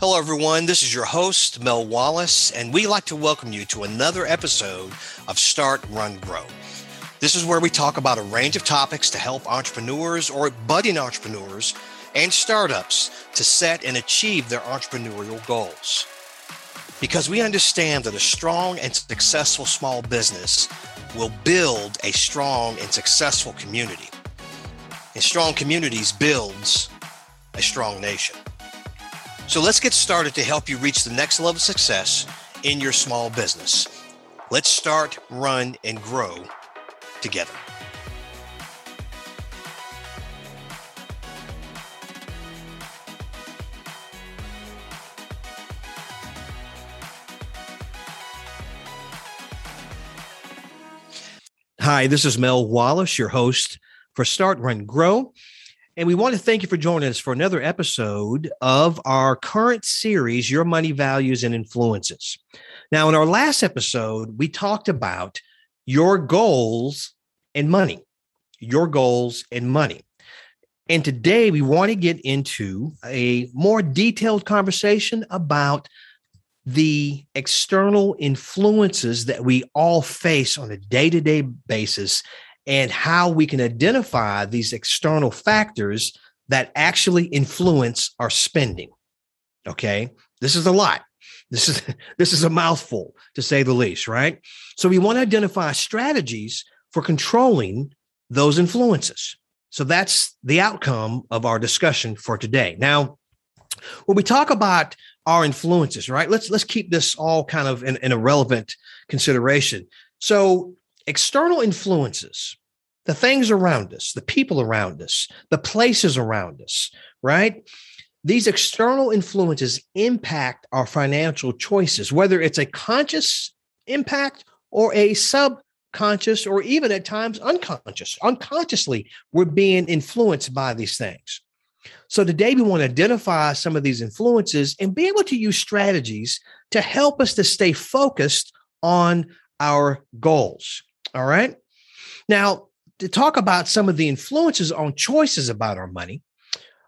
Hello, everyone. This is your host, Mel Wallace, and we'd like to welcome you to another episode of Start, Run, Grow. This is where we talk about a range of topics to help entrepreneurs or budding entrepreneurs and startups to set and achieve their entrepreneurial goals. Because we understand that a strong and successful small business will build a strong and successful community. And strong communities builds a strong nation. So let's get started to help you reach the next level of success in your small business. Let's start, run, and grow together. Hi, this is Mel Wallace, your host for Start, Run, Grow. And we want to thank you for joining us for another episode of our current series, Your Money Values and Influences. Now, in our last episode, we talked about your goals and money, your goals and money. And today we want to get into a more detailed conversation about the external influences that we all face on a day to day basis and how we can identify these external factors that actually influence our spending. Okay. This is a lot. This is this is a mouthful to say the least, right? So we want to identify strategies for controlling those influences. So that's the outcome of our discussion for today. Now, when we talk about our influences, right? Let's let's keep this all kind of in, in a relevant consideration. So external influences, the things around us, the people around us, the places around us, right? These external influences impact our financial choices, whether it's a conscious impact or a subconscious or even at times unconscious. Unconsciously, we're being influenced by these things. So today we want to identify some of these influences and be able to use strategies to help us to stay focused on our goals. All right. Now, to talk about some of the influences on choices about our money,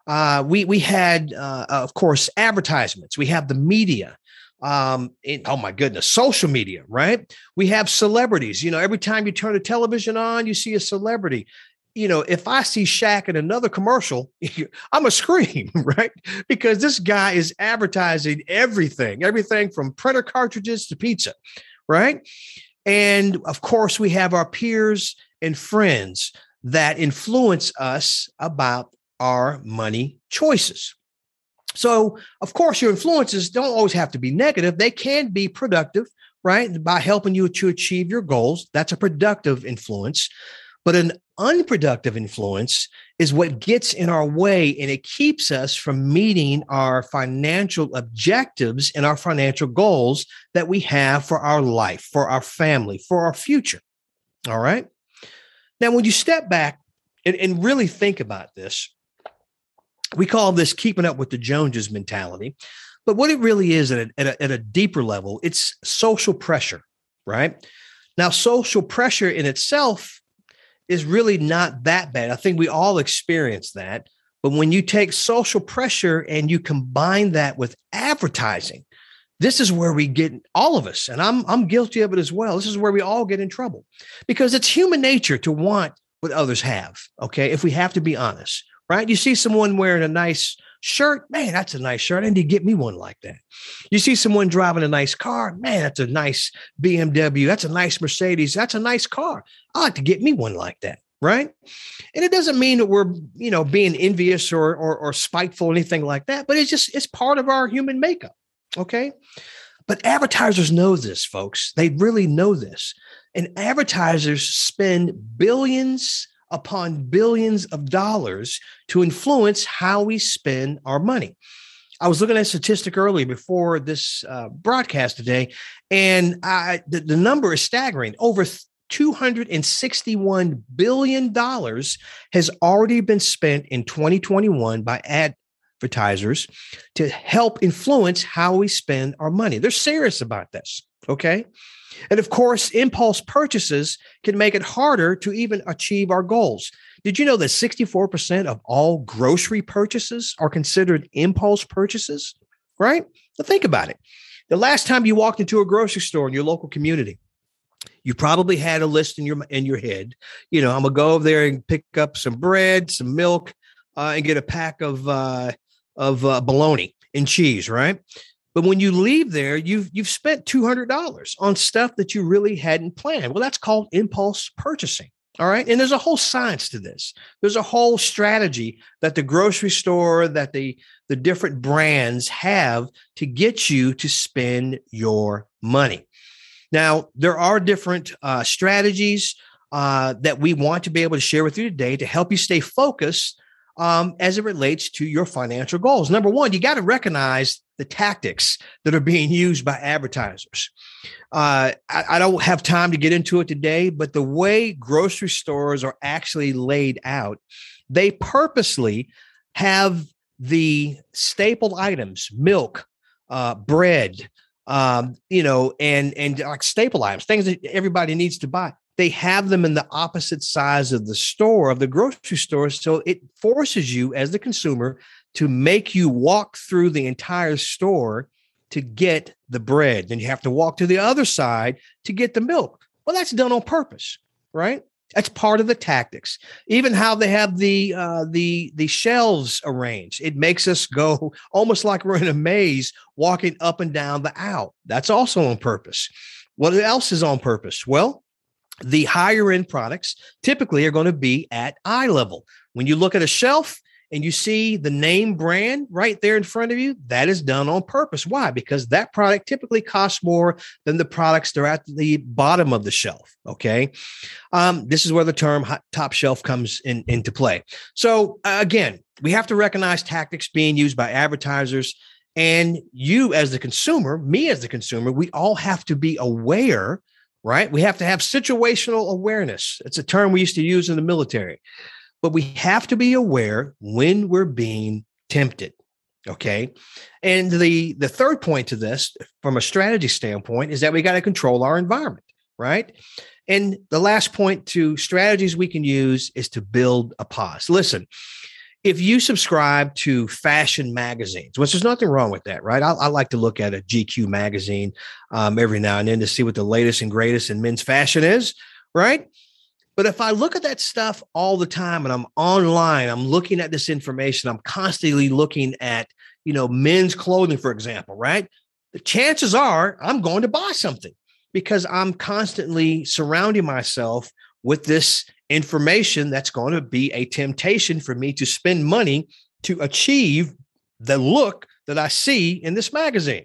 uh, we we had, uh, of course, advertisements. We have the media. Um, in, oh my goodness, social media, right? We have celebrities. You know, every time you turn the television on, you see a celebrity. You know, if I see Shaq in another commercial, I'm a scream, right? Because this guy is advertising everything, everything from printer cartridges to pizza, right? And of course, we have our peers and friends that influence us about our money choices. So, of course, your influences don't always have to be negative. They can be productive, right? By helping you to achieve your goals. That's a productive influence. But an unproductive influence is what gets in our way and it keeps us from meeting our financial objectives and our financial goals that we have for our life, for our family, for our future. All right. Now, when you step back and, and really think about this, we call this keeping up with the Joneses mentality. But what it really is at a, at a, at a deeper level, it's social pressure, right? Now, social pressure in itself is really not that bad. I think we all experience that. But when you take social pressure and you combine that with advertising, this is where we get all of us, and I'm I'm guilty of it as well. This is where we all get in trouble because it's human nature to want what others have. Okay, if we have to be honest, right? You see someone wearing a nice shirt, man, that's a nice shirt. I need to get me one like that. You see someone driving a nice car, man, that's a nice BMW. That's a nice Mercedes. That's a nice car. I like to get me one like that. Right. And it doesn't mean that we're, you know, being envious or, or, or spiteful or anything like that, but it's just, it's part of our human makeup. Okay. But advertisers know this, folks. They really know this. And advertisers spend billions upon billions of dollars to influence how we spend our money. I was looking at a statistic earlier before this uh, broadcast today, and I, the, the number is staggering. Over $261 billion has already been spent in 2021 by advertisers to help influence how we spend our money. They're serious about this. Okay. And of course, impulse purchases can make it harder to even achieve our goals. Did you know that 64% of all grocery purchases are considered impulse purchases? right? Now think about it. The last time you walked into a grocery store in your local community, you probably had a list in your in your head. You know, I'm gonna go over there and pick up some bread, some milk, uh, and get a pack of uh, of uh, bologna and cheese, right? But when you leave there, you've you've spent two hundred dollars on stuff that you really hadn't planned. Well, that's called impulse purchasing. All right. And there's a whole science to this. There's a whole strategy that the grocery store, that the, the different brands have to get you to spend your money. Now, there are different uh, strategies uh, that we want to be able to share with you today to help you stay focused um, as it relates to your financial goals. Number one, you got to recognize the tactics that are being used by advertisers. Uh, I, I, don't have time to get into it today, but the way grocery stores are actually laid out, they purposely have the staple items, milk, uh, bread, um, you know, and and like staple items, things that everybody needs to buy they have them in the opposite size of the store of the grocery store so it forces you as the consumer to make you walk through the entire store to get the bread. Then you have to walk to the other side to get the milk. Well that's done on purpose right? That's part of the tactics. Even how they have the uh, the the shelves arranged. It makes us go almost like we're in a maze walking up and down the aisle. That's also on purpose. What else is on purpose? Well the higher end products typically are going to be at eye level. When you look at a shelf and you see the name brand right there in front of you, that is done on purpose. Why? Because that product typically costs more than the products that are at the bottom of the shelf. Okay. Um, this is where the term top shelf comes in, into play. So, uh, again, we have to recognize tactics being used by advertisers. And you, as the consumer, me as the consumer, we all have to be aware right? We have to have situational awareness. It's a term we used to use in the military, but we have to be aware when we're being tempted. Okay. And the, the third point to this, from a strategy standpoint, is that we got to control our environment, right? And the last point to strategies we can use is to build a pause. Listen, if you subscribe to fashion magazines, which there's nothing wrong with that, right? I, I like to look at a GQ magazine um, every now and then to see what the latest and greatest in men's fashion is, right? But if I look at that stuff all the time and I'm online, I'm looking at this information, I'm constantly looking at, you know, men's clothing, for example, right? The chances are I'm going to buy something because I'm constantly surrounding myself with this information that's going to be a temptation for me to spend money to achieve the look that I see in this magazine.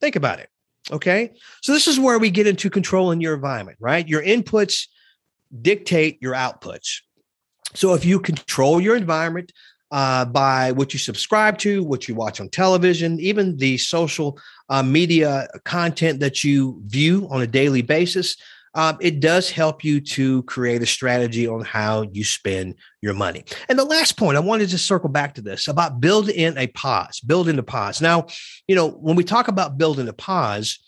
Think about it. Okay. So, this is where we get into controlling your environment, right? Your inputs dictate your outputs. So, if you control your environment uh, by what you subscribe to, what you watch on television, even the social uh, media content that you view on a daily basis, um, it does help you to create a strategy on how you spend your money. And the last point, I wanted to circle back to this about building in a pause, building a pause. Now, you know, when we talk about building a pause,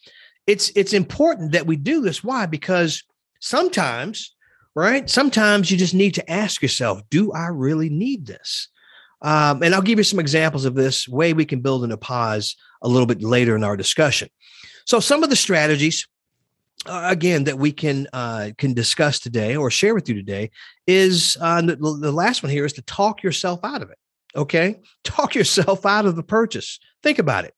it's it's important that we do this. Why? Because sometimes, right? Sometimes you just need to ask yourself, do I really need this? Um, and I'll give you some examples of this way we can build in a pause a little bit later in our discussion. So, some of the strategies again that we can uh, can discuss today or share with you today is uh, the, the last one here is to talk yourself out of it. Okay, talk yourself out of the purchase. Think about it.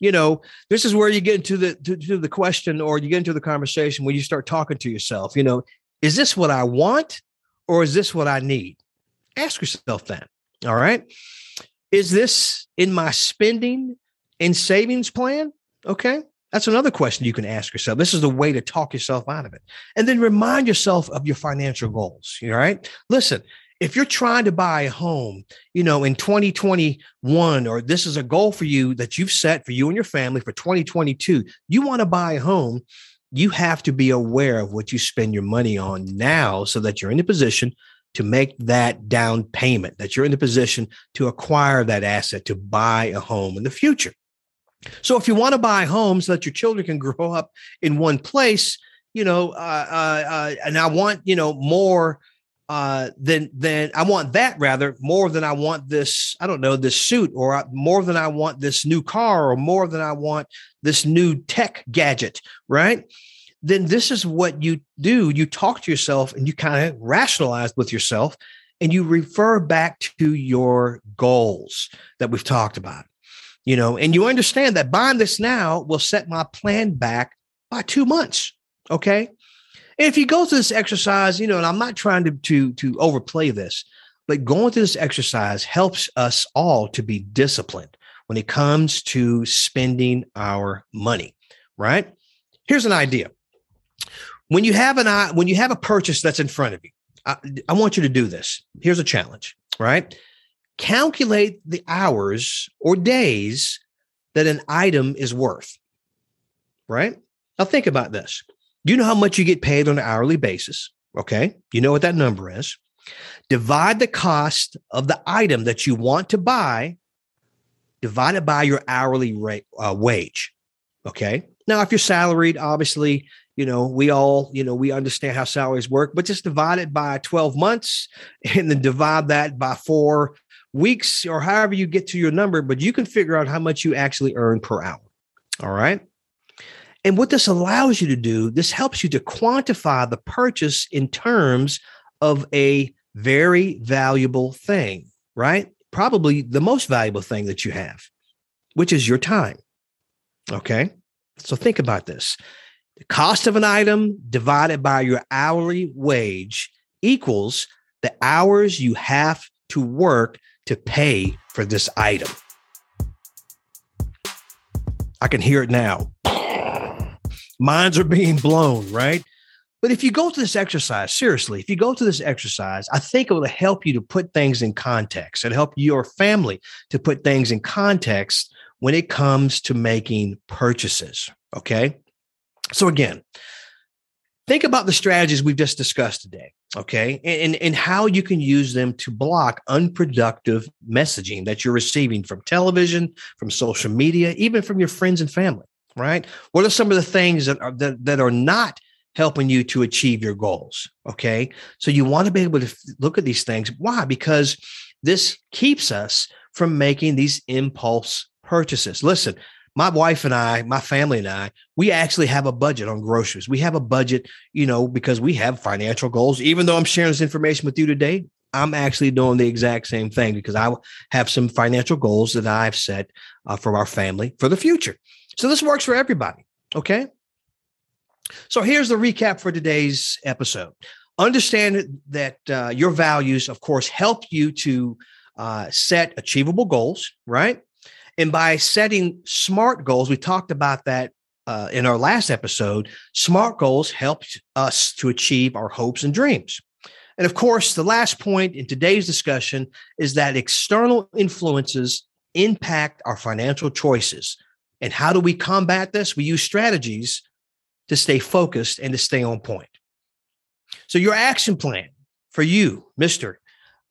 You know, this is where you get into the to, to the question or you get into the conversation when you start talking to yourself. You know, is this what I want or is this what I need? Ask yourself that. All right. Is this in my spending and savings plan? Okay. That's another question you can ask yourself. This is the way to talk yourself out of it. And then remind yourself of your financial goals. All right. Listen, if you're trying to buy a home, you know, in 2021, or this is a goal for you that you've set for you and your family for 2022, you want to buy a home, you have to be aware of what you spend your money on now so that you're in a position to make that down payment, that you're in a position to acquire that asset to buy a home in the future. So if you want to buy homes so that your children can grow up in one place, you know, uh, uh, uh, and I want you know more uh, then then I want that rather more than I want this. I don't know this suit, or more than I want this new car, or more than I want this new tech gadget, right? Then this is what you do. You talk to yourself and you kind of rationalize with yourself, and you refer back to your goals that we've talked about. You know, and you understand that buying this now will set my plan back by two months. Okay. And if you go through this exercise, you know, and I'm not trying to to to overplay this, but going through this exercise helps us all to be disciplined when it comes to spending our money, right? Here's an idea. When you have an eye, when you have a purchase that's in front of you, I, I want you to do this. Here's a challenge, right? Calculate the hours or days that an item is worth, right? Now think about this. You know how much you get paid on an hourly basis. Okay. You know what that number is. Divide the cost of the item that you want to buy, divide it by your hourly rate, uh, wage. Okay. Now, if you're salaried, obviously, you know, we all, you know, we understand how salaries work, but just divide it by 12 months and then divide that by four weeks or however you get to your number, but you can figure out how much you actually earn per hour. All right. And what this allows you to do, this helps you to quantify the purchase in terms of a very valuable thing, right? Probably the most valuable thing that you have, which is your time. Okay. So think about this the cost of an item divided by your hourly wage equals the hours you have to work to pay for this item. I can hear it now minds are being blown, right? But if you go to this exercise, seriously, if you go to this exercise, I think it will help you to put things in context It'll help your family to put things in context when it comes to making purchases. Okay. So, again, think about the strategies we've just discussed today. Okay. And, and how you can use them to block unproductive messaging that you're receiving from television, from social media, even from your friends and family right? What are some of the things that are that, that are not helping you to achieve your goals? Okay. So you want to be able to look at these things. Why? Because this keeps us from making these impulse purchases. Listen, my wife and I, my family and I, we actually have a budget on groceries. We have a budget, you know, because we have financial goals. Even though I'm sharing this information with you today, I'm actually doing the exact same thing because I have some financial goals that I've set uh, for our family for the future. So this works for everybody. Okay. So here's the recap for today's episode. Understand that uh, your values, of course, help you to uh, set achievable goals, right? And by setting smart goals, we talked about that uh, in our last episode. Smart goals help us to achieve our hopes and dreams. And of course, the last point in today's discussion is that external influences impact our financial choices. And how do we combat this? We use strategies to stay focused and to stay on point. So, your action plan for you, Mr.,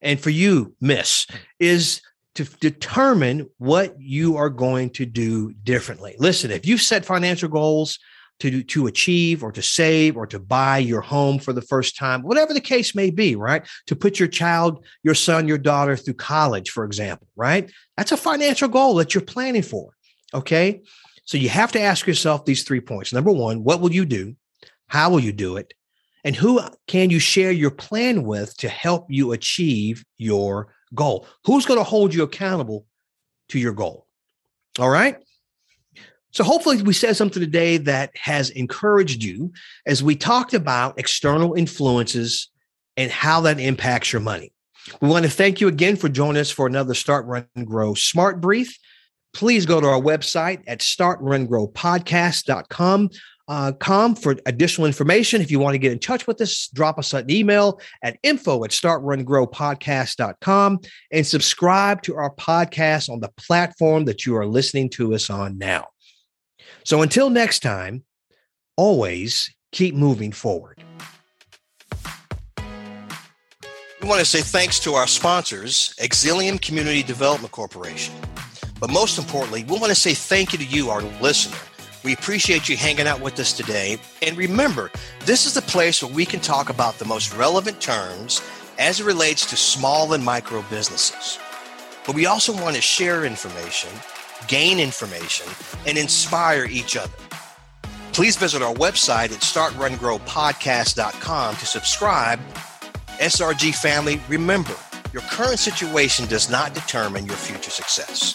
and for you, Miss, is to determine what you are going to do differently. Listen, if you've set financial goals to, to achieve or to save or to buy your home for the first time, whatever the case may be, right? To put your child, your son, your daughter through college, for example, right? That's a financial goal that you're planning for. Okay. So you have to ask yourself these three points. Number one, what will you do? How will you do it? And who can you share your plan with to help you achieve your goal? Who's going to hold you accountable to your goal? All right. So hopefully we said something today that has encouraged you as we talked about external influences and how that impacts your money. We want to thank you again for joining us for another Start Run Grow Smart Brief please go to our website at startrungrowpodcast.com. Uh, com for additional information. If you want to get in touch with us, drop us an email at info at startrungrowpodcast.com and subscribe to our podcast on the platform that you are listening to us on now. So until next time, always keep moving forward. We want to say thanks to our sponsors, Exilium Community Development Corporation. But most importantly, we want to say thank you to you, our listener. We appreciate you hanging out with us today. And remember, this is the place where we can talk about the most relevant terms as it relates to small and micro businesses. But we also want to share information, gain information, and inspire each other. Please visit our website at startrungrowpodcast.com to subscribe. SRG family, remember, your current situation does not determine your future success.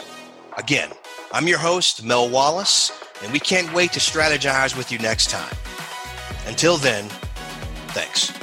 Again, I'm your host, Mel Wallace, and we can't wait to strategize with you next time. Until then, thanks.